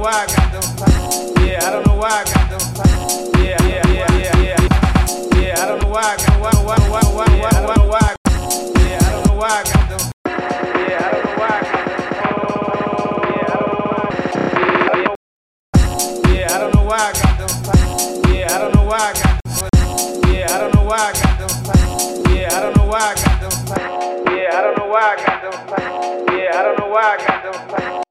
Yeah, I don't know why I got them. Yeah, yeah, yeah, yeah, yeah. I don't know why I got why why why why why why. Yeah, I don't know why I got them. Yeah, I don't know why I got them. Yeah, I don't know why I got them. Yeah, I don't know why I got them. Yeah, I don't know why I got them. Yeah, I don't know why I got them. Yeah, I don't know why I got them.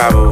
travel.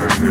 From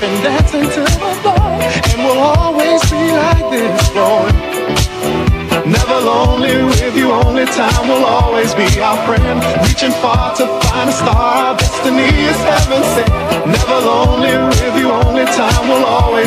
Laughing, dancing till the dawn. And we'll always be like this, flowing. Never lonely with you, only time will always be our friend. Reaching far to find a star, destiny is heaven sent.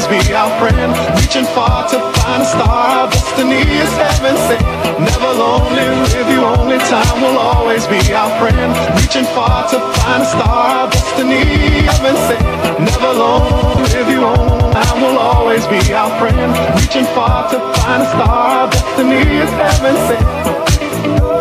Always be our friend. Reaching far to find a star, our destiny is heaven sent. Never lonely with you, only time will always be our friend. Reaching far to find a star, our destiny heaven sent. Never lonely with you, only time will always be our friend. Reaching far to find a star, our destiny is heaven sent.